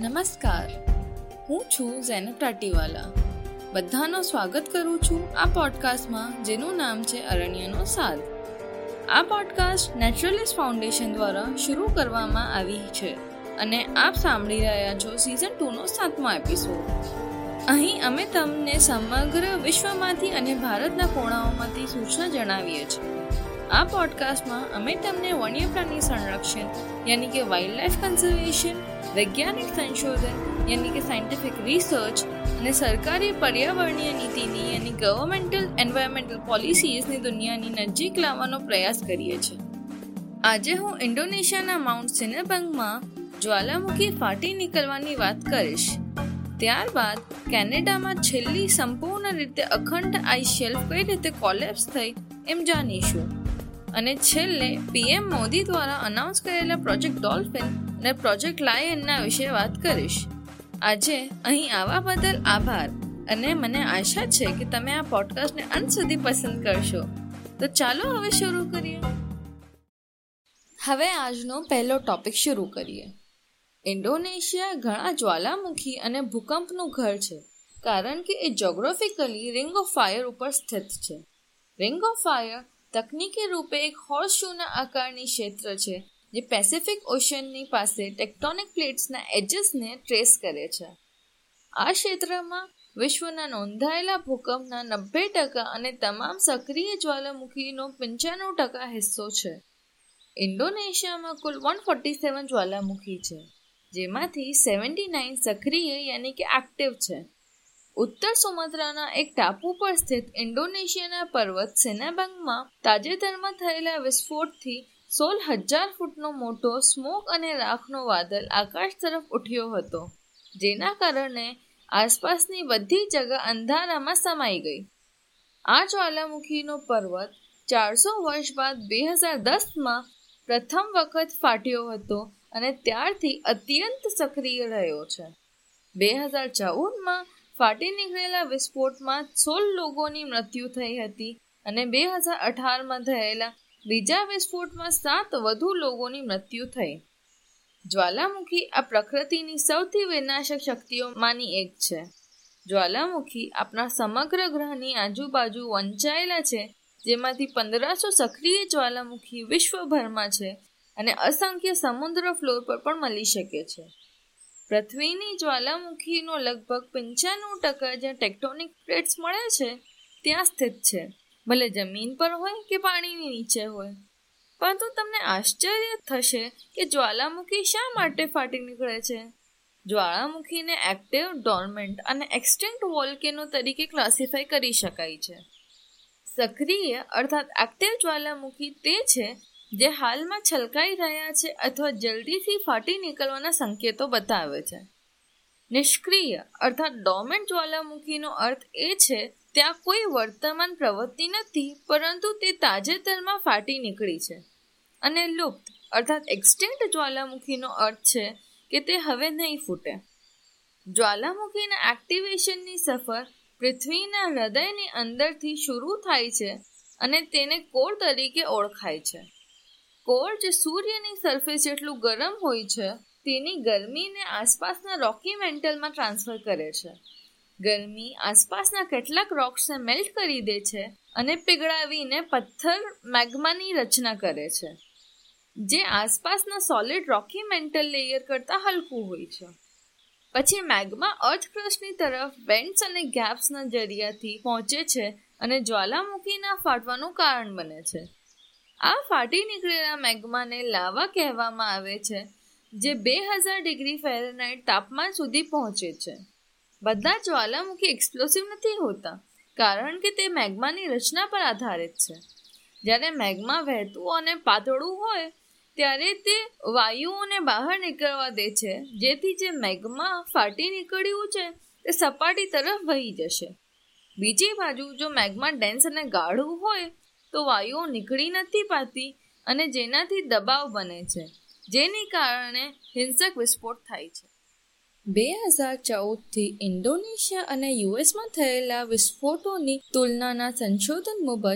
નમસ્કાર. હું છું ઝેનબ ટાટીવાલા. બધાનો સ્વાગત કરું છું આ પોડકાસ્ટમાં, જેનું નામ છે અરણ્યનો સાદ આ પોડકાસ્ટ નેચરલિસ્ટ ફાઉન્ડેશન દ્વારા શરૂ કરવામાં આવી છે અને આપ સાંભળી રહ્યા છો સિઝન ટુનો સાતમો એપિસોડ. અહીં અમે તમને સમગ્ર વિશ્વમાંથી અને ભારતના કોણાઓમાંથી સૂચના જણાવીએ છીએ. આ પોડકાસ્ટમાં અમે તમને વન્ય પ્રાણી સંરક્ષણ, યાની કે વાઇલ્ડ લાઇફ કન્ઝર્વેશન વૈજ્ઞાનિક સંશોધન યાની કે સાયન્ટિફિક રિસર્ચ અને સરકારી પર્યાવરણીય નીતિની યાની ગવર્મેન્ટલ એન્વાયરમેન્ટલ પોલિસીઝની દુનિયાની નજીક લાવવાનો પ્રયાસ કરીએ છીએ. આજે હું ઇન્ડોનેશિયાના માઉન્ટ સિનેબંગમાં જ્વાલામુખી ફાટી નીકળવાની વાત કરીશ. ત્યારબાદ કેનેડામાં છેલ્લી સંપૂર્ણ રીતે અખંડ આઈસ શેલ્ફ કઈ રીતે કોલેપ્સ થઈ એમ જાણીશું. અને છેલ્લે પીએમ મોદી દ્વારા અનાઉન્સ કરેલા પ્રોજેક્ટ ડોલ્ફિન અને પ્રોજેક્ટ લાયનના વિશે વાત કરીશ. આજે અહીં આવવા બદલ આભાર અને મને આશા છે કે તમે આ પોડકાસ્ટને અંત સુધી પસંદ કરશો. તો ચાલો હવે શરૂ કરીએ. હવે આજનો પહેલો ટોપિક શરૂ કરીએ. ઇન્ડોનેશિયા ઘણા જ્વાલામુખી અને ભૂકંપનું ઘર છે, કારણ કે એ જોગ્રાફિકલી રિંગ ઓફ ફાયર ઉપર સ્થિત છે. રિંગ ઓફ ફાયર તકનીકી રૂપે એક હોર્સશૂના આકારની ક્ષેત્ર છે જે પેસિફિક ઓશિયનની પાસે ટેક્ટોનિક પ્લેટ્સના એજસને ટ્રેસ કરે છે. આ ક્ષેત્રમાં વિશ્વના નોંધાયેલા ભૂકંપના નબ્બે ટકા અને તમામ સક્રિય જ્વાલામુખીનો પંચાણું ટકા હિસ્સો છે. ઇન્ડોનેશિયામાં કુલ વન ફોર્ટી સેવન જ્વાલામુખી છે, જેમાંથી સેવન્ટી નાઇન સક્રિય યાની કે એક્ટિવ છે. ઉત્તર સુમાત્રાના એક ટાપુ પર સ્થિત ઇન્ડોનેશિયાના પર્વત સેનાબંગમાં તાજેતરમાં થયેલા વિસ્ફોટથી સોળ હજાર ફૂટનો મોટો સ્મોક અને રાખનો વાદળ આકાશ તરફ ઉઠ્યો હતો, જેના કારણે આસપાસની બધી જગા અંધારામાં સમાઈ ગઈ. આ જ્વાલામુખીનો પર્વત ચારસો વર્ષ બાદ બે હજાર દસમાં પ્રથમ વખત ફાટ્યો હતો અને ત્યારથી અત્યંત સક્રિય રહ્યો છે. બે હજાર ચૌદમાં ફાટી નીકળેલા વિસ્ફોટમાં સોળ લોકોની મૃત્યુ થઈ હતી અને બે હજાર અઢારમાં થયેલા બીજા વિસ્ફોટમાં સાત વધુ લોકોની મૃત્યુ થઈ. જ્વાલામુખી આ પ્રકૃતિની સૌથી વિનાશક શક્તિઓમાંની એક છે. જ્વાલામુખી આપણા સમગ્ર ગ્રહની આજુબાજુ વંચાયેલા છે, જેમાંથી પંદરસો સક્રિય જ્વાલામુખી વિશ્વભરમાં છે અને અસંખ્ય સમુદ્ર ફ્લોર પર પણ મળી શકે છે. પૃથ્વીની જ્વાલામુખીનો લગભગ પંચાણું ટકા જ્યાં ટેક્ટોનિક પ્લેટ્સ મળે છે, ત્યાં સ્થિત છે. ભલે જમીન પર હોય કે પાણીની નીચે હોય. પરંતુ તમને આશ્ચર્ય થશે કે જ્વાલામુખી શા માટે ફાટી નીકળે છે? જ્વાળામુખીને એક્ટિવ ડોર્મેન્ટ અને એક્સટેન્ટ વોલ્કેનો તરીકે ક્લાસિફાઈ કરી શકાય છે. સક્રિય અર્થાત એક્ટિવ જ્વાલામુખી તે છે જે હાલમાં છલકાઈ રહ્યા છે અથવા જલ્દીથી ફાટી નીકળવાના સંકેતો બતાવે છે. નિષ્ક્રિય અર્થાત ડોમેન્ટ જ્વાલામુખીનો અર્થ એ છે ત્યાં કોઈ વર્તમાન પ્રવૃત્તિ નથી, પરંતુ તે તાજેતરમાં ફાટી નીકળી છે. અને લુપ્ત, અર્થાત એક્સટેન્ટ જ્વાલામુખીનો અર્થ છે કે તે હવે નહીં ફૂટે. જ્વાલામુખીના એક્ટિવેશનની સફર પૃથ્વીના હૃદયની અંદરથી શરૂ થાય છે અને તેને કોર તરીકે ઓળખાય છે. કોર જે સૂર્યની સરફેસ જેટલું ગરમ હોય છે, તેની ગરમીને આસપાસના રોકી મેન્ટલમાં ટ્રાન્સફર કરે છે. ગરમી આસપાસના કેટલાક રોક્સને મેલ્ટ કરી દે છે અને પીગળાવીને પથ્થર મેગ્માની રચના કરે છે, જે આસપાસના સોલિડ રોકી મેન્ટલ લેયર કરતાં હલકું હોય છે. પછી મેગ્મા અર્થ ક્રસ્ટની તરફ બેન્ડ્સ અને ગેપ્સના જરિયાથી પહોંચે છે અને જ્વાલામુખીના ફાટવાનું કારણ બને છે. આ ફાટી નીકળેલા મેગ્માને લાવા કહેવામાં આવે છે, જે બે હજાર ડિગ્રી ફેરેનાઇટ તાપમાન સુધી પહોંચે છે. બધા જ્વાલામુખી એક્સપ્લોસિવ નથી હોતા, કારણ કે તે મેગ્માની રચના પર આધારિત છે. જ્યારે મેગ્મા વહેતું અને પાતળું હોય, ત્યારે તે વાયુઓને બહાર નીકળવા દે છે, જેથી જે મેગ્મા ફાટી નીકળ્યું છે તે સપાટી તરફ વહી જશે. બીજી બાજુ, જો મેગ્મા ડેન્સ અને ગાઢું હોય, તો વાયુઓ નીકળી નથી પાતી અને જેનાથી દબાવ બને છે, જેની કારણે હિંસક વિસ્ફોટ થાય છે. બે હજાર ચૌદથી ઇન્ડોનેશિયા અને યુએસમાં થયેલા વિસ્ફોટોની તુલનાના સંશોધન મુજબ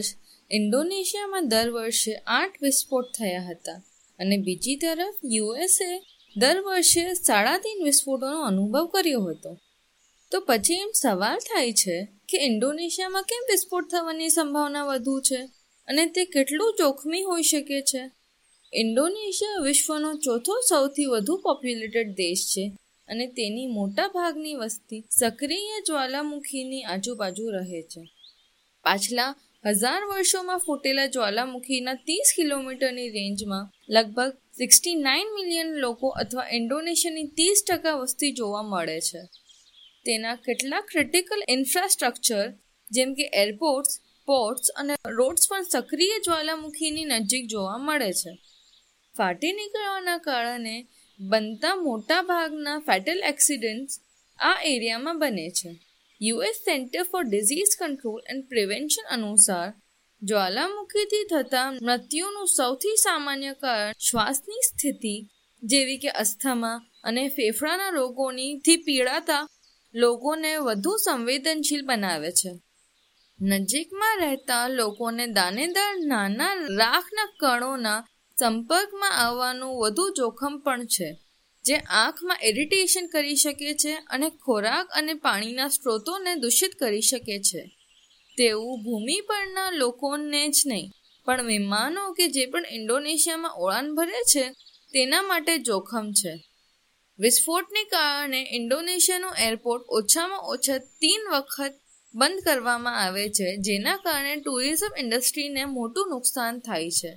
ઇન્ડોનેશિયામાં દર વર્ષે આઠ વિસ્ફોટ થયા હતા અને બીજી તરફ યુએસએ દર વર્ષે સાડા તીન વિસ્ફોટોનો અનુભવ કર્યો હતો. તો પછી એમ સવાલ થાય છે કે ઇન્ડોનેશિયામાં કેમ વિસ્ફોટ થવાની સંભાવના વધુ છે અને તે કેટલું જોખમી હોઈ શકે છે? ઇન્ડોનેશિયા વિશ્વનો ચોથો સૌથી વધુ પોપ્યુલેટેડ દેશ છે અને તેની મોટા ભાગની વસ્તી સક્રિય જ્વાલામુખીની આજુબાજુ રહે છે. પાછલા હજાર વર્ષોમાં ફૂટેલા જ્વાલામુખીના ત્રીસ કિલોમીટરની રેન્જમાં લગભગ સિક્સટી નાઇન મિલિયન લોકો અથવા ઇન્ડોનેશિયાની ત્રીસ ટકા વસ્તી જોવા મળે છે. તેના કેટલાક ક્રિટિકલ ઇન્ફ્રાસ્ટ્રક્ચર જેમ કે એરપોર્ટ્સ પોર્ટ્સ અને રોડ્સ પણ સક્રિય જ્વાલામુખીની નજીક જોવા મળે છે. ફાટી નીકળવાના કારણે બનતા મોટા ભાગના ફેટલ એક્સિડન્ટ્સ આ એરિયામાં બને છે. US centre for disease control and prevention અનુસાર જ્વાલામુખીથી થતા મૃત્યુનું સૌથી સામાન્ય કારણ શ્વાસની સ્થિતિ, જેવી કે અસ્થમા અને ફેફડાના રોગોની પીડાતા લોકોને વધુ સંવેદનશીલ બનાવે છે. નજીકમાં રહેતા લોકોને દાનેદાર નાના રાખના કણોના સંપર્કમાં આવવાનું વધુ જોખમ પણ છે, જે આંખમાં ઇરિટેશન કરી શકે છે અને ખોરાક અને પાણીના સ્ત્રોતોને દૂષિત કરી શકે છે. તેવું ભૂમિ પરના લોકોને જ નહીં, પણ વિમાનો કે જે પણ ઇન્ડોનેશિયામાં ઉડાન ભરે છે, તેના માટે જોખમ છે. વિસ્ફોટને કારણે ઇન્ડોનેશિયાનું એરપોર્ટ ઓછામાં ઓછા તીન વખત બંધ કરવામાં આવે છે, જેના કારણે ટુરિઝમ ઇન્ડસ્ટ્રીને મોટું નુકસાન થાય છે.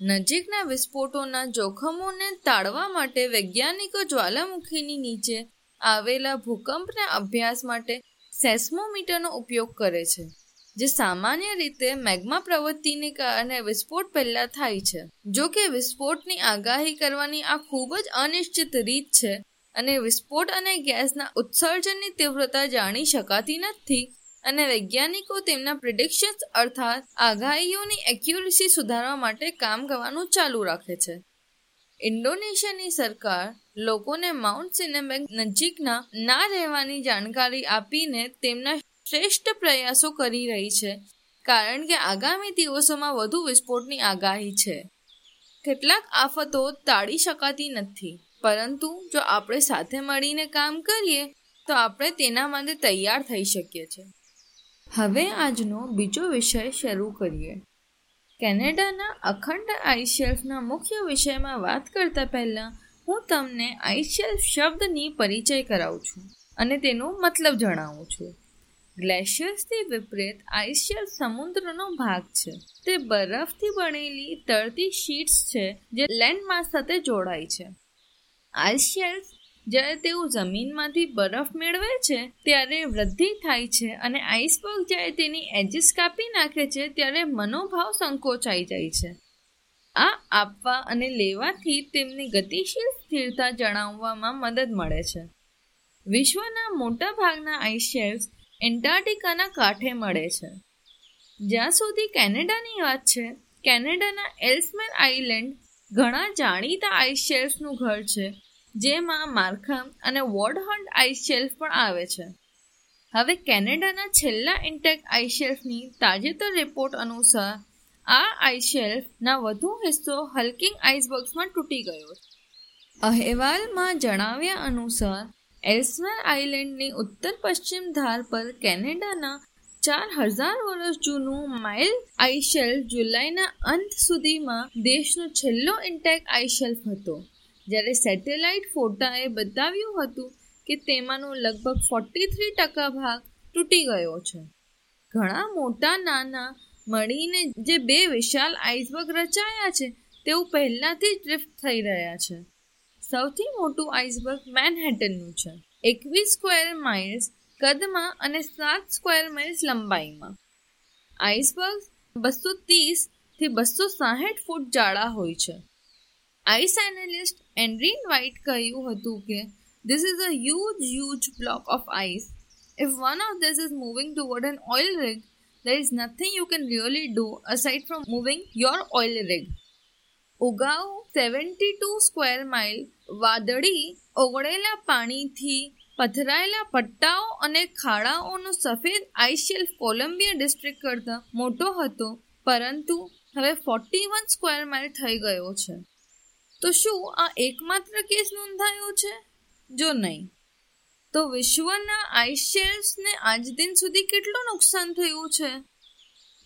નજીકના વિસ્ફોટોના જોખમોને ટાળવા માટે વૈજ્ઞાનિકો જ્વાલામુખીની નીચે આવેલા ભૂકંપના અભ્યાસ માટે સેસ્મોમીટરનો ઉપયોગ કરે છે, જે સામાન્ય રીતે મેગ્મા પ્રવૃત્તિને કારણે વિસ્ફોટ પહેલા થાય છે. જો કે વિસ્ફોટની આગાહી કરવાની આ ખૂબ જ અનિશ્ચિત રીત છે અને વિસ્ફોટ અને ગેસના ઉત્સર્જનની તીવ્રતા જાણી શકાતી નથી. અને વૈજ્ઞાનિકો તેમના પ્રિડિક્શન્સ અર્થાત આગાહીઓની એક્યુરેસી સુધારવા માટે કામ કરવાનું ચાલુ રાખે છે. ઇન્ડોનેશિયાની સરકાર લોકોને માઉન્ટ સિનેમેક નજીકના ના રહેવાની જાણકારી આપીને તેમના શ્રેષ્ઠ પ્રયાસો કરી રહી છે, કારણ કે આગામી દિવસોમાં વધુ વિસ્ફોટની આગાહી છે. કેટલાક આફતો ટાળી શકાતી નથી, પરંતુ જો આપણે સાથે મળીને કામ કરીએ, તો આપણે તેના માટે તૈયાર થઈ શકીએ છીએ. હવે આજનો બીજો વિષય શરૂ કરીએ. કેનેડાના અખંડ આઈશેલ્ફના મુખ્ય વિષયમાં વાત કરતા પહેલાં હું તમને આઈશેલ્ફ શબ્દની પરિચય કરાવું છું અને તેનો મતલબ જણાવું છું. ગ્લેશિયર્સથી વિપરીત આઈશેલ્ફ સમુદ્રનો ભાગ છે. તે બરફથી બનેલી તરતી શીટ્સ છે જે લેન્ડમાસ સાથે જોડાય છે. આઈશેલ્ફ જ્યારે તેઓ જમીનમાંથી બરફ મેળવે છે, ત્યારે વૃદ્ધિ થાય છે અને આઈસબર્ગ જ્યારે તેની એજીસ કાપી નાખે છે, ત્યારે મનોભાવ સંકોચાઈ જાય છે. આ આપવા અને લેવાથી તેમની ગતિશીલ સ્થિરતા જણાવવામાં મદદ મળે છે. વિશ્વના મોટા ભાગના આઈશેલ્સ એન્ટાર્ટિકાના કાંઠે મળે છે. જ્યાં સુધી કેનેડાની વાત છે, કેનેડાના એલ્સમેન આઇલેન્ડ ઘણા જાણીતા આઈશેલ્ફનું ઘર છે જેમાં માર્ખમ અને વોર્ડહન્ટ આઈશેલ્ફ પણ આવે છે. હવે કેનેડાના છેલ્લા ઇન્ટેક આઈશેલ્ફની તાજેતર રિપોર્ટ અનુસાર આ આઈશેલ્ફના વધુ હિસ્સો હલ્કિંગ આઈસબર્ગ્સમાં તૂટી ગયો અહેવાલમાં જણાવ્યા અનુસાર એલ્સમેર આઇલેન્ડની ઉત્તર પશ્ચિમ ધાર પર કેનેડાના ચાર હજાર વર્ષ જૂનું માઇલ આઈશેલ્ફ જુલાઈના અંત સુધીમાં દેશનો છેલ્લો ઇન્ટેક આઈશેલ્ફ હતો. જ્યારે સેટેલાઇટ ફોટાએ બતાવ્યું હતું કે તેમાંનો લગભગ ફોર્ટી થ્રી ટકા ભાગ તૂટી ગયો છે. ઘણા મોટા નાના મળીને જે બે વિશાળ આઈસબર્ગ રચાયા છે, તેઓ પહેલાંથી જ ડ્રિફ્ટ થઈ રહ્યા છે. સૌથી મોટું આઈસબર્ગ મેનહેટનનું છે. એકવીસ સ્ક્વેર માઇલ્સ કદમાં અને સાત સ્ક્વેર માઇલ્સ લંબાઈમાં. આઈસબર્ગ બસો ત્રીસથી બસો સાહીઠ ફૂટ જાડા હોય છે. આઈસ એનાલિસ્ટ એન્ડ્રીન વ્હાઇટ કહ્યું હતું કે this is a huge huge block of ice if one of this is moving toward an oil rig there is nothing you can really do aside from moving your oil rig ઉગાઉ seventy two square mile વાદળી ઓગળેલા પાણીથી પથરાયેલા પટ્ટાઓ અને ખાડાઓનો સફેદ આઈશેલ્ફ Columbia district કરતાં મોટો હતો પરંતુ હવે ફોર્ટી વન સ્ક્વેર માઇલ થઈ ગયો છે તો શું આ એકમાત્ર કેસ નોંધાયો છે? જો નહીં, તો વિશ્વના આઈસ શેલ્સને આજ દિન સુધી કેટલું નુકસાન થયું છે?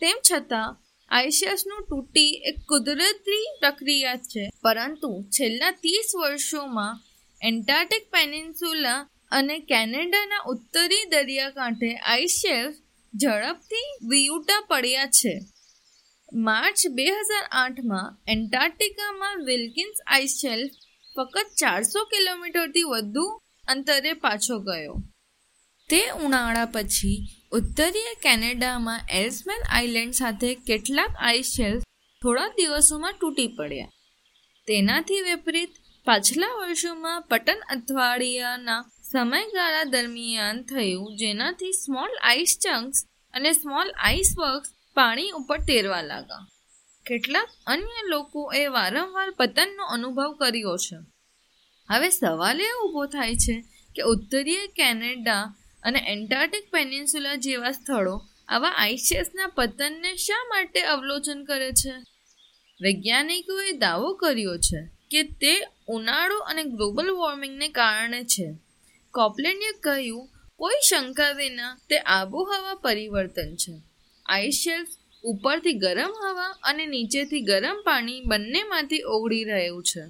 તેમ છતાં આઈશેલ્સનું તૂટી એક કુદરતી પ્રક્રિયા છે. પરંતુ છેલ્લા ત્રીસ વર્ષોમાં એન્ટાર્ટિક પેનિન્સુલા અને કેનેડાના ઉત્તરી દરિયાકાંઠે આઈશેલ્સ ઝડપથી વિયુટા પડ્યા છે. માર્ચ બે હજાર આઠમાં એન્ટાર્કટિકામાં વિલ્કિન્સ આઈસશેલ્ફ ફક્ત ચારસો કિલોમીટરથી વધુ અંતરે પાછો ગયો. તે ઉનાળા પછી ઉત્તરીય કેનેડામાં એલ્સમેન આઇલેન્ડ સાથે કેટલાક આઈસશેલ્ફ થોડા દિવસોમાં તૂટી પડ્યા. તેનાથી વિપરીત, પાછલા વર્ષોમાં પટન અઠવાડિયાના સમયગાળા દરમિયાન થયું, જેનાથી સ્મોલ આઈસ ચંક્સ અને સ્મોલ આઈસ વર્ક્સ પાણી ઉપર તેરવા લાગ્યા કેટલાક અન્ય લોકોએ વારંવાર પતનનો અનુભવ કર્યો છે. હવે સવાલ એ ઊભો થાય છે કે ઉત્તરીય કેનેડા અને એન્ટાર્ટિક પેનિન્સ્યુલા જેવા સ્થળો આવા આઈસેસના પતનને શા માટે અવલોકન કરે છે? વૈજ્ઞાનિકોએ દાવો કર્યો છે કે તે ઉનાળો અને ગ્લોબલ વોર્મિંગને કારણે છે. કોપલેન્ડે કહ્યું, કોઈ શંકા વિના તે આબોહવા પરિવર્તન છે. આઈસ શેલ્ફ ઉપરથી ગરમ હવા અને નીચેથી ગરમ પાણી બંનેમાંથી ઓગળી રહ્યું છે.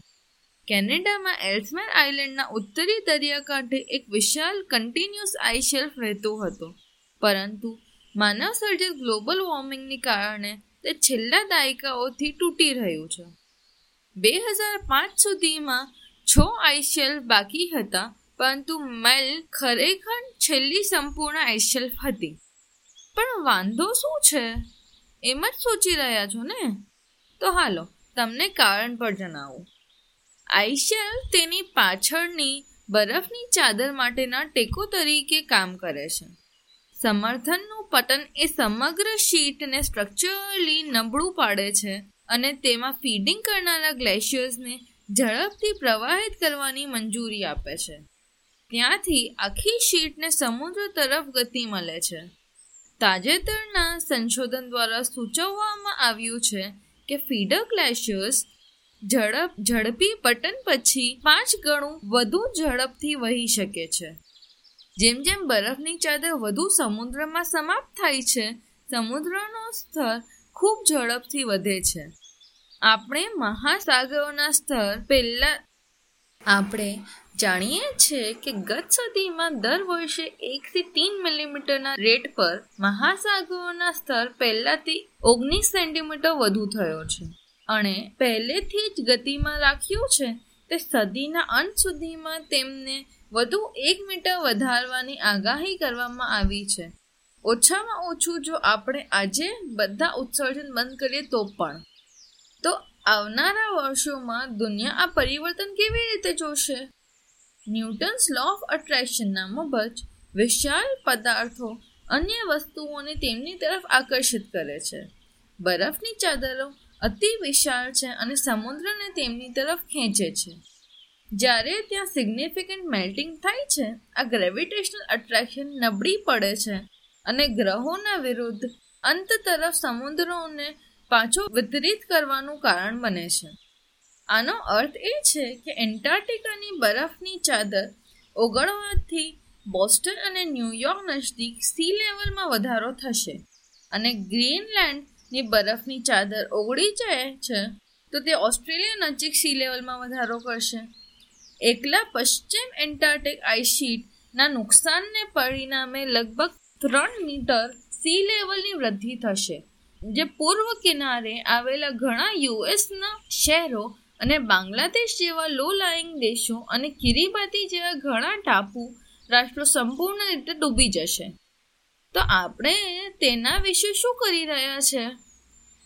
કેનેડામાં એલ્સમેર આઇલેન્ડના ઉત્તરી દરિયાકાંઠે એક વિશાળ કન્ટિન્યુઅસ આઈસ શેલ્ફ રહેતો હતો. પરંતુ માનવ સર્જિત ગ્લોબલ વોર્મિંગને કારણે તે છેલ્લા દાયકાઓથી તૂટી રહ્યું છે. બે હજાર પાંચ સુધીમાં છ આઈસ બાકી હતા, પરંતુ મેલ ખરેખર છેલ્લી સંપૂર્ણ આઈસ હતી. પણ વાંધો શું છે? એમ જ સોચી રહ્યા છો ને? તો હાલો, તમને કારણ પર જણાવું. આઈશેલ તેની પાછળની બરફની ચાદર માટેના ટેકો તરીકે કામ કરે છે. સમર્થનનું પતન એ સમગ્ર શીટને સ્ટ્રક્ચરલી નબળું પાડે છે અને તેમાં ફીડિંગ કરનારા ગ્લેશિયર્સને ઝડપથી પ્રવાહિત કરવાની મંજૂરી આપે છે. ત્યાંથી આખી શીટને સમુદ્ર તરફ ગતિ મળે છે. તાજેતરના સંશોધન દ્વારા સૂચવવામાં આવ્યું છે કે ફીડર ગ્લેશિયર્સ ઝડપ, ઝડપી પતન પછી પાંચ ગણું વધુ ઝડપથી વહી શકે છે. જેમ જેમ બરફની ચાદર વધુ સમુદ્રમાં સમાપ્ત થાય છે, સમુદ્રનો સ્તર ખૂબ ઝડપથી વધે છે. આપણે મહાસાગરોના સ્તર પહેલા, આપણે જાણીએ છીએ કે ગત સદીમાં દર વર્ષે એકથી તીન મિલીમીટરના રેટ પર મહાસાગરોના સ્તર પહેલાથી ઓગણીસ સેન્ટીમીટર વધુ થયો છે. અને પહેલેથી જ ગતિમાં રાખ્યું છે તે સદીના અંત સુધીમાં તેમને વધુ એક મીટર વધારવાની આગાહી કરવામાં આવી છે. ઓછામાં ઓછું જો આપણે આજે બધા ઉત્સર્જન બંધ કરીએ તો પણ. તો આવનારા વર્ષોમાં દુનિયા આ પરિવર્તન કેવી રીતે જોશે? ન્યૂટન્સ લો ઓફ અટ્રેક્શનના મુબજ વિશાળ પદાર્થો, અન્ય વસ્તુઓને તેમની તરફ આકર્ષિત કરે છે. બરફની ચાદરો અતિ વિશાળ છે અને સમુદ્રને તેમની તરફ ખેંચે છે. જ્યારે ત્યાં સિગ્નિફિકન્ટ મેલ્ટિંગ થાય છે, આ ગ્રેવિટેશનલ અટ્રેક્શન નબળી પડે છે અને ગ્રહોના વિરુદ્ધ અંત તરફ સમુદ્રોને પાછો વિતરિત કરવાનું કારણ બને છે. આનો અર્થ એ છે કે એન્ટાર્કટિકાની બરફની ચાદર ઓગળવાથી બોસ્ટન અને ન્યૂયોર્ક નજીક સી લેવલમાં વધારો થશે અને ગ્રીનલેન્ડની બરફની ચાદર ઓગળી જાય છે, તો તે ઓસ્ટ્રેલિયા નજીક સી લેવલમાં વધારો કરશે. એકલા પશ્ચિમ એન્ટાર્ટિક આઈશીટના નુકસાનને પરિણામે લગભગ ત્રણ મીટર સી લેવલની વૃદ્ધિ થશે, જે પૂર્વ કિનારે આવેલા ઘણા યુએસના શહેરો અને બાંગ્લાદેશ જેવા લો લાઇંગ દેશો અને કિરીબાતી જેવા ઘણા ટાપુ રાષ્ટ્રો સંપૂર્ણ રીતે ડૂબી જશે. તો આપણે તેના વિશે શું કરી રહ્યા છે?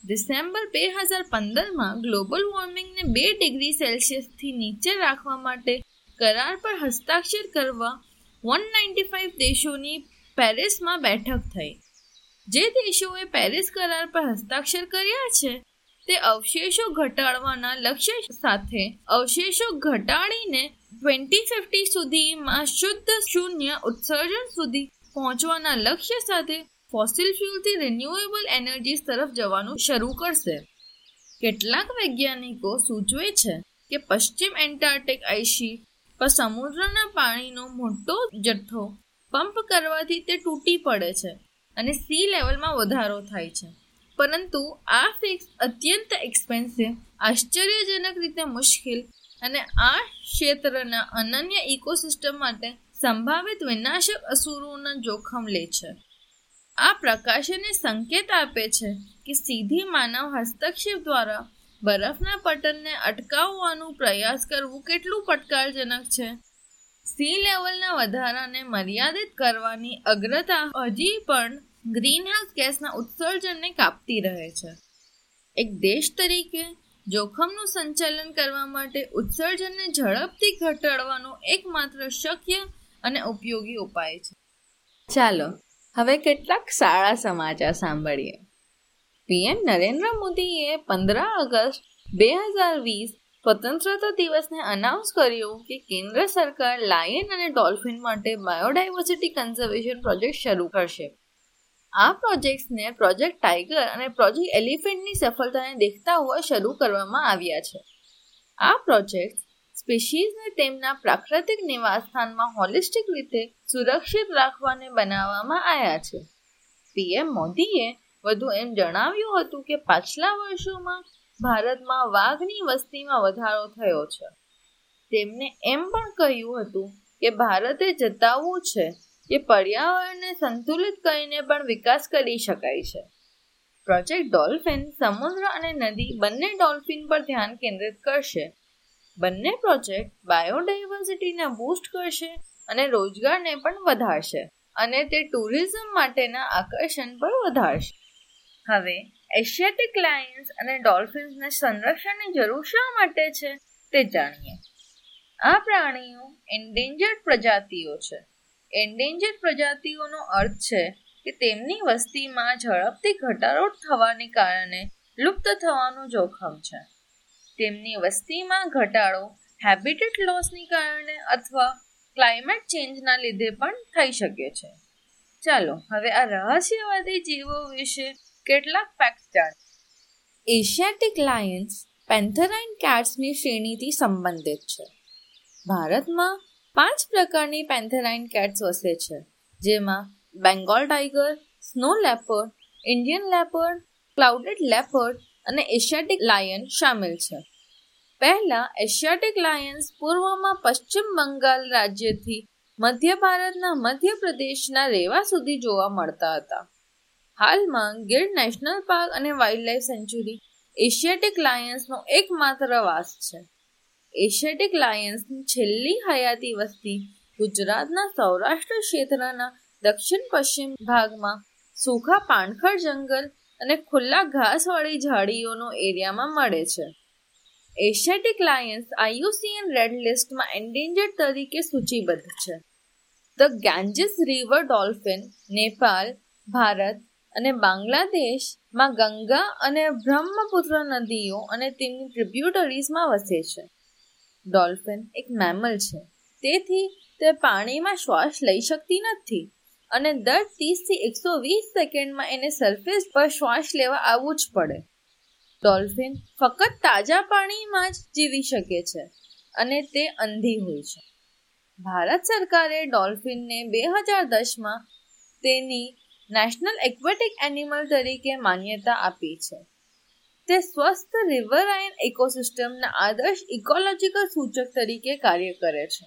ડિસેમ્બર બે હજાર પંદરમાં ગ્લોબલ વોર્મિંગને બે ડિગ્રી સેલ્સિયસથી નીચે રાખવા માટે કરાર પર હસ્તાક્ષર કરવા વન નાઇન્ટી ફાઇવ દેશોની પેરિસમાં બેઠક થઈ. જે દેશોએ પેરિસ કરાર પર હસ્તાક્ષર કર્યા છે તે અવશેષો ઘટાડવાના લક્ષ્ય સાથે અવશેષો ઘટાડીને ટ્વેન્ટી ફિફ્ટી સુધીમાં શુદ્ધ શૂન્ય ઉત્સર્જન સુધી પહોંચવાના લક્ષ્ય સાથે ફોસિલ ફ્યુલથી રિન્યુએબલ એનર્જીસ તરફ જવાનું શરૂ કરશે. કેટલાક વૈજ્ઞાનિકો સૂચવે છે કે પશ્ચિમ એન્ટાર્ટિક આઈશી પર સમુદ્રના પાણીનો મોટો જથ્થો પંપ કરવાથી તે તૂટી પડે છે અને સી લેવલમાં વધારો થાય છે. પરંતુ આ ફિક્સ અત્યંત એક્સપેન્સિવ આશ્ચર્યજનક રીતે મુશ્કેલ અને આ ક્ષેત્રના અનન્ય ઇકોસિસ્ટમ માટે સંભવિત વિનાશક અસુરોના જોખમ લે છે. આ પ્રકાશને સંકેત આપે છે કે સીધી માનવ હસ્તક્ષેપ દ્વારા બરફના પટનને અટકાવવાનો પ્રયાસ કરવું કેટલું પડકારજનક છે. સી લેવલના વધારાને મર્યાદિત કરવાની અગ્રતા હજી પણ ગ્રીનહાઉસ ગેસના ઉત્સર્જનને કાપતી રહે છે. એક દેશ તરીકે જોખમનું સંચાલન કરવા માટે ઉત્સર્જનને ઝડપથી ઘટાડવાનો એકમાત્ર શક્ય અને ઉપયોગી ઉપાય છે. ચાલો, હવે કેટલાક સારા સમાચાર સાંભળીએ. પીએમ નરેન્દ્ર મોદીએ પંદર ઓગસ્ટ બે હજાર વીસ સ્વતંત્રતા દિવસને અનાઉન્સ કર્યું કે કેન્દ્ર સરકાર લાયન અને ડોલ્ફિન માટે બાયોડાયવર્સિટી કન્ઝર્વેશન પ્રોજેક્ટ શરૂ કરશે. આ પ્રોજેક્ટ્સને પ્રોજેક્ટ ટાઈગર અને પ્રોજેક્ટ એલિફન્ટની સફળતાને દેખતા હોવા શરૂ કરવામાં આવ્યા છે. આ પ્રોજેક્ટ સ્પીશીઝને તેમના પ્રાકૃતિક નિવાસસ્થાનમાં હોલિસ્ટિક રીતે સુરક્ષિત રાખવાને બનાવવામાં આવ્યા છે. પીએમ મોદીએ વધુ એમ જણાવ્યું હતું કે પાછલા વર્ષોમાં ભારતમાં વાઘની વસ્તીમાં વધારો થયો છે. તેમને એમ પણ કહ્યું હતું કે ભારતે જતાવવું છે કે પર્યાવરણને સંતુલિત કરીને પણ વિકાસ કરી શકાય છે. પ્રોજેક્ટ ડોલ્ફિન સમુદ્ર અને નદી બંને ડોલ્ફિન પર ધ્યાન કેન્દ્રિત કરશે. બંને પ્રોજેક્ટ બાયોડાયવર્સિટીને બૂસ્ટ કરશે અને રોજગારને પણ વધારશે અને તે ટુરિઝમ માટેના આકર્ષણ પણ વધારશે. હવે એશિયાટિક લાયન્સ અને ડોલ્ફિન્સને સંરક્ષણની જરૂર શા માટે છે તે જાણીએ. આ પ્રાણીઓ એન્ડેન્જર્ડ પ્રજાતિઓ છે. એન્ડેન્જર્ડ પ્રજાતિઓનો અર્થ છે કે તેમની વસ્તીમાં ઝડપથી ઘટાડો થવાને કારણે લુપ્ત થવાનું જોખમ છે. તેમની વસ્તીમાં ઘટાડો હેબિટેટ લોસની કારણે અથવા ક્લાઇમેટ ચેન્જના લીધે પણ થઈ શકે છે. ચાલો, હવે આ રહસ્યવાદી જીવો વિશે કેટલાક ફેક્ટ જાણીએ. એશિયાટિક લાયન્સ પેન્થરાઇન કેટ્સની શ્રેણીથી સંબંધિત છે. ભારતમાં પાંચ પ્રકારની પેન્થેલાઇન કેટ્સ વસે છે, જેમાં Bengal tiger snow leopard, Indian leopard, clouded leopard અને એશિયાટિક લાયન સામેલ છે. પહેલા એશિયાટિક લાયન્સ પૂર્વમાં પશ્ચિમ બંગાળ રાજ્યથી મધ્ય ભારતના મધ્ય પ્રદેશના રેવા સુધી જોવા મળતા હતા. હાલમાં ગીર નેશનલ પાર્ક અને વાઇલ્ડલાઇફ સેન્ચ્યુરી એશિયાટિક લાયન્સનો એકમાત્ર વાસ છે. એશિયાટિક લાયન્સની છેલ્લી હયાતી વસ્તી ગુજરાતના સૌરાષ્ટ્ર ક્ષેત્રના દક્ષિણ પશ્ચિમ ભાગમાં સૂખા પાનખર જંગલ અને ખુલ્લા ઘાસવાળી ઝાડીઓનો એરિયામાં મળે છે. એશિયાટિક લાયન્સ આઈયુસીએન રેડ લિસ્ટમાં એન્ડેન્જર્ડ તરીકે સૂચિબદ્ધ છે. The Ganges river dolphin, Nepal, Bharat અને બાંગ્લાદેશમાં ગંગા અને બ્રહ્મપુત્ર નદીઓ અને તેમની ટ્રિબ્યુટરીઝમાં વસે છે. ડોલ્ફિન એક મેમલ છે. તેથી તે પાણીમાં શ્વાસ લઈ શકતી નથી અને દર ત્રીસથી એકસો વીસ સેકન્ડમાં એને સરફેસ પર શ્વાસ લેવા આવવું જ પડે. ડોલ્ફિન ફક્ત તાજા પાણીમાં જ જીવી શકે છે અને તે અંધી હોય છે. ભારત સરકારે ડોલ્ફિનને બે હજાર દસમાં તેની નેશનલ એક્વેટિક એનિમલ તરીકે માન્યતા આપી છે. તે સ્વસ્થ રિવરાઇન ઇકોસિસ્ટમના આદર્શ ઇકોલોજીકલ સૂચક તરીકે કાર્ય કરે છે.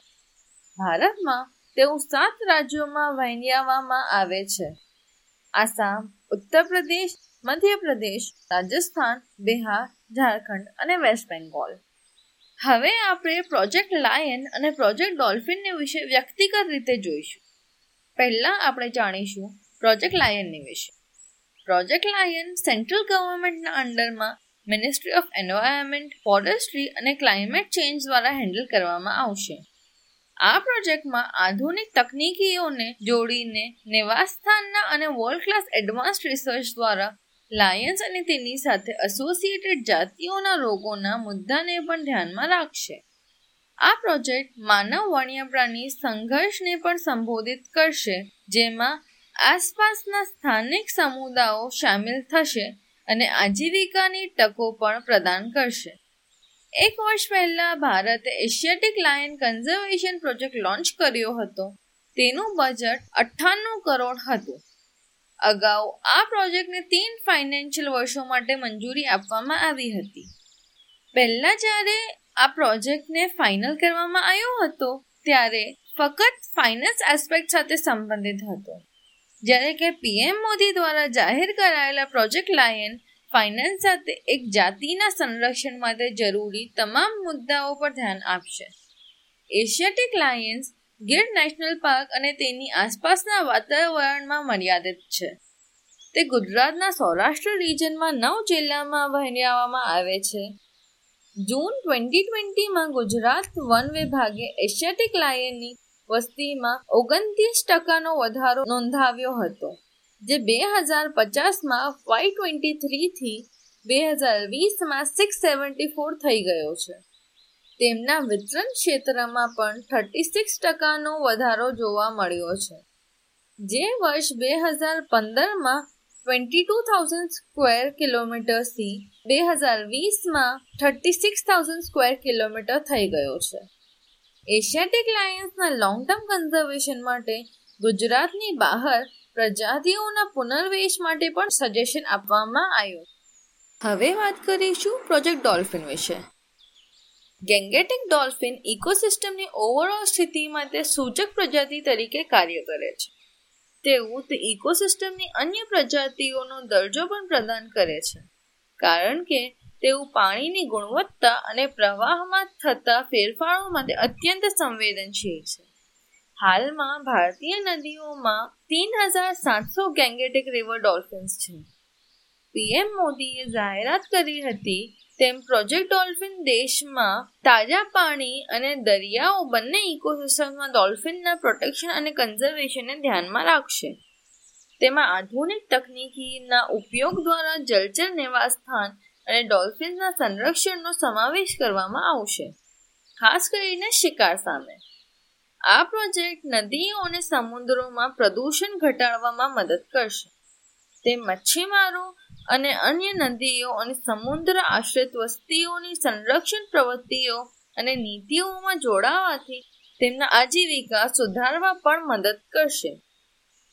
ભારતમાં તેઓ સાત રાજ્યોમાં વહેંચાવવામાં આવે છે. આસામ ઉત્તર પ્રદેશ મધ્યપ્રદેશ, રાજસ્થાન, બિહાર, ઝારખંડ અને વેસ્ટ બેંગોલ. હવે આપણે પ્રોજેક્ટ લાયન અને પ્રોજેક્ટ ડોલ્ફિનને વિશે વ્યક્તિગત રીતે જોઈશું. પહેલા આપણે જાણીશું પ્રોજેક્ટ લાયનની વિશે. પ્રોજેક્ટ લાયન સેન્ટ્રલ ગવર્મેન્ટના અંડરમાં મિનિસ્ટ્રી ઓફ એન્વાયરમેન્ટ, ફોરેસ્ટ્રી અને ક્લાઇમેટ ચેન્જ દ્વારા હેન્ડલ કરવામાં આવશે. આ પ્રોજેક્ટમાં આધુનિક તકનીકીઓને જોડીને નિવાસસ્થાનના અને વર્લ્ડ ક્લાસ એડવાન્સ રિસર્ચ દ્વારા લાયન્સ અને તેની સાથે એસોસિએટેડ જાતિઓના રોગોના મુદ્દાને પણ ધ્યાનમાં રાખશે. આ પ્રોજેક્ટ માનવ વન્યપ્રાણી સંઘર્ષને પણ સંબોધિત કરશે, જેમાં આસપાસના સ્થાનિક સમુદાયો સામેલ થશે અને આજીવિકાની તકો પણ પ્રદાન કરશે. એક વર્ષ પહેલા ભારતે Asiatic lion conservation project launch કર્યો હતો. તેનું બજેટ અઠ્ઠાણું કરોડ હતું. અગાઉ આ પ્રોજેક્ટને તીન ફાઇનાન્શિયલ વર્ષો માટે મંજૂરી આપવામાં આવી હતી. પહેલા જ્યારે આ પ્રોજેક્ટને ફાઇનલ કરવામાં આવ્યો હતો, ત્યારે ફક્ત ફાઇનાન્સ એસ્પેક્ટ સાથે સંબંધિત હતો. જ્યારે કે પીએમ મોદી દ્વારા જાહેર કરાયેલા પ્રોજેક્ટ લાયન ફાઇનાન્સ સાથે એક જાતિના સંરક્ષણ માટે જરૂરી તમામ મુદ્દાઓ પર ધ્યાન આપશે. Asiatic lions Gir national park અને તેની આસપાસના વાતાવરણમાં મર્યાદિત છે. તે ગુજરાતના સૌરાષ્ટ્ર રિજનમાં નવ જિલ્લામાં વહેંચવામાં આવે છે. જૂન ટ્વેન્ટી ટ્વેન્ટીમાં ગુજરાત વન વિભાગે એશિયાટિક લાયનની વસ્તીમાં ઓગણત્રીસ ટકાનો વધારો નોંધાવ્યો હતો, જે બે હજાર પચાસમાં ફાઈવ ટ્વેન્ટી થ્રીથી બે હજાર વીસમાં સિક્સ સેવન્ટી ફોર થઈ ગયો છે. તેમના વિતરણ ક્ષેત્રમાં પણ થર્ટી સિક્સ ટકાનો વધારો જોવા મળ્યો છે, જે વર્ષ બે હજાર પંદરમાં ટ્વેન્ટી ટુ થાઉઝન્ડ સ્ક્વેર કિલોમીટરથી બે હજાર વીસમાં thirty six thousand square kilometre થઈ ગયો છે. એશિયાટિક લાયન્સના લોંગ ટર્મ કન્ઝર્વેશન માટે ગુજરાતની બહાર પ્રજાતિઓના પુનર્વેશ માટે પણ સજેશન આપવામાં આવ્યું. હવે વાત કરીશું પ્રોજેક્ટ ડોલ્ફિન વિશે. ગેંગેટિક ડોલ્ફિન ઇકોસિસ્ટમની ઓવરઓલ સ્થિતિ માટે સૂચક પ્રજાતિ તરીકે કાર્ય કરે છે. તેવું તે ઇકોસિસ્ટમની અન્ય પ્રજાતિઓનો દરજ્જો પણ પ્રદાન કરે છે. કારણ કે તેઓ પાણીની ગુણવત્તા અને પ્રવાહમાં થતા ફેરફારો માટે અત્યંત સંવેદનશીલ છે. હાલમાં ભારતીય નદીઓમાં તીન હજાર સાતસો ગેંગેટિક રિવર ડોલ્ફિન્સ છે. પીએમ મોદીએ જાહેરાત કરી હતી તેમ પ્રોજેક્ટ ડોલ્ફિન દેશમાં તાજા પાણી અને દરિયાઓ બંને ઇકોસિસ્ટમમાં ડોલ્ફિનના પ્રોટેક્શન અને કન્ઝર્વેશનને ધ્યાનમાં રાખશે. તેમાં આધુનિક તકનીકીના ઉપયોગ દ્વારા જળચર નિવાસસ્થાન અને ડોલ્ફિનના સંરક્ષણનો સમાવેશ કરવામાં આવશે, ખાસ કરીને શિકાર સામે. આ પ્રોજેક્ટ નદીઓ અને સમુદ્રોમાં પ્રદૂષણ ઘટાડવામાં મદદ કરશે. તે મચ્છીમારો અને અન્ય નદીઓ અને સમુદ્ર આશ્રિત વસ્તીઓની સંરક્ષણ પ્રવૃત્તિઓ અને નીતિઓમાં જોડાવાથી તેમના આજીવિકા સુધારવા પણ મદદ કરશે.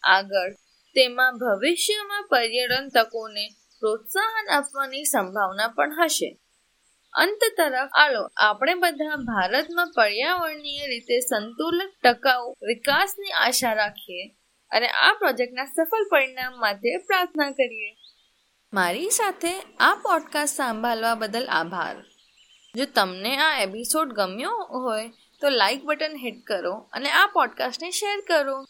આગળ, તેમાં ભવિષ્યમાં પર્યટન તકોને પ્રોત્સાહન આપવાની સંભાવના પણ હશે. અંત તરફ આલો, આપણે બધા ભારતમાં પર્યાવરણીય રીતે સંતુલિત ટકાઉ, વિકાસની આશા રાખીએ અને આ પ્રોજેક્ટના સફળ પરિણામ માટે પ્રાર્થના કરીએ. મારી સાથે આ પોડકાસ્ટ સાંભળવા બદલ આભાર. જો તમને આ એપિસોડ ગમ્યો હોય, તો લાઈક બટન હિટ કરો અને આ પોડકાસ્ટને શેર કરો.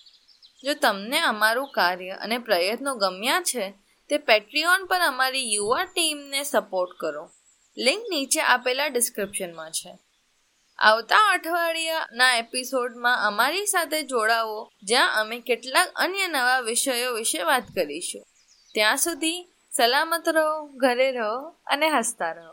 જો તમને અમારું કાર્ય અને પ્રયત્નો ગમ્યા છે તે પેટ્રીઓન પર અમારી યુવા ટીમને સપોર્ટ કરો. લિંક નીચે આપેલા ડિસ્ક્રિપ્શનમાં છે. આવતા અઠવાડિયાના એપિસોડમાં અમારી સાથે જોડાવો, જ્યાં અમે કેટલાક અન્ય નવા વિષયો વિશે વાત કરીશું. ત્યાં સુધી સલામત રહો, ઘરે રહો અને હસતા રહો.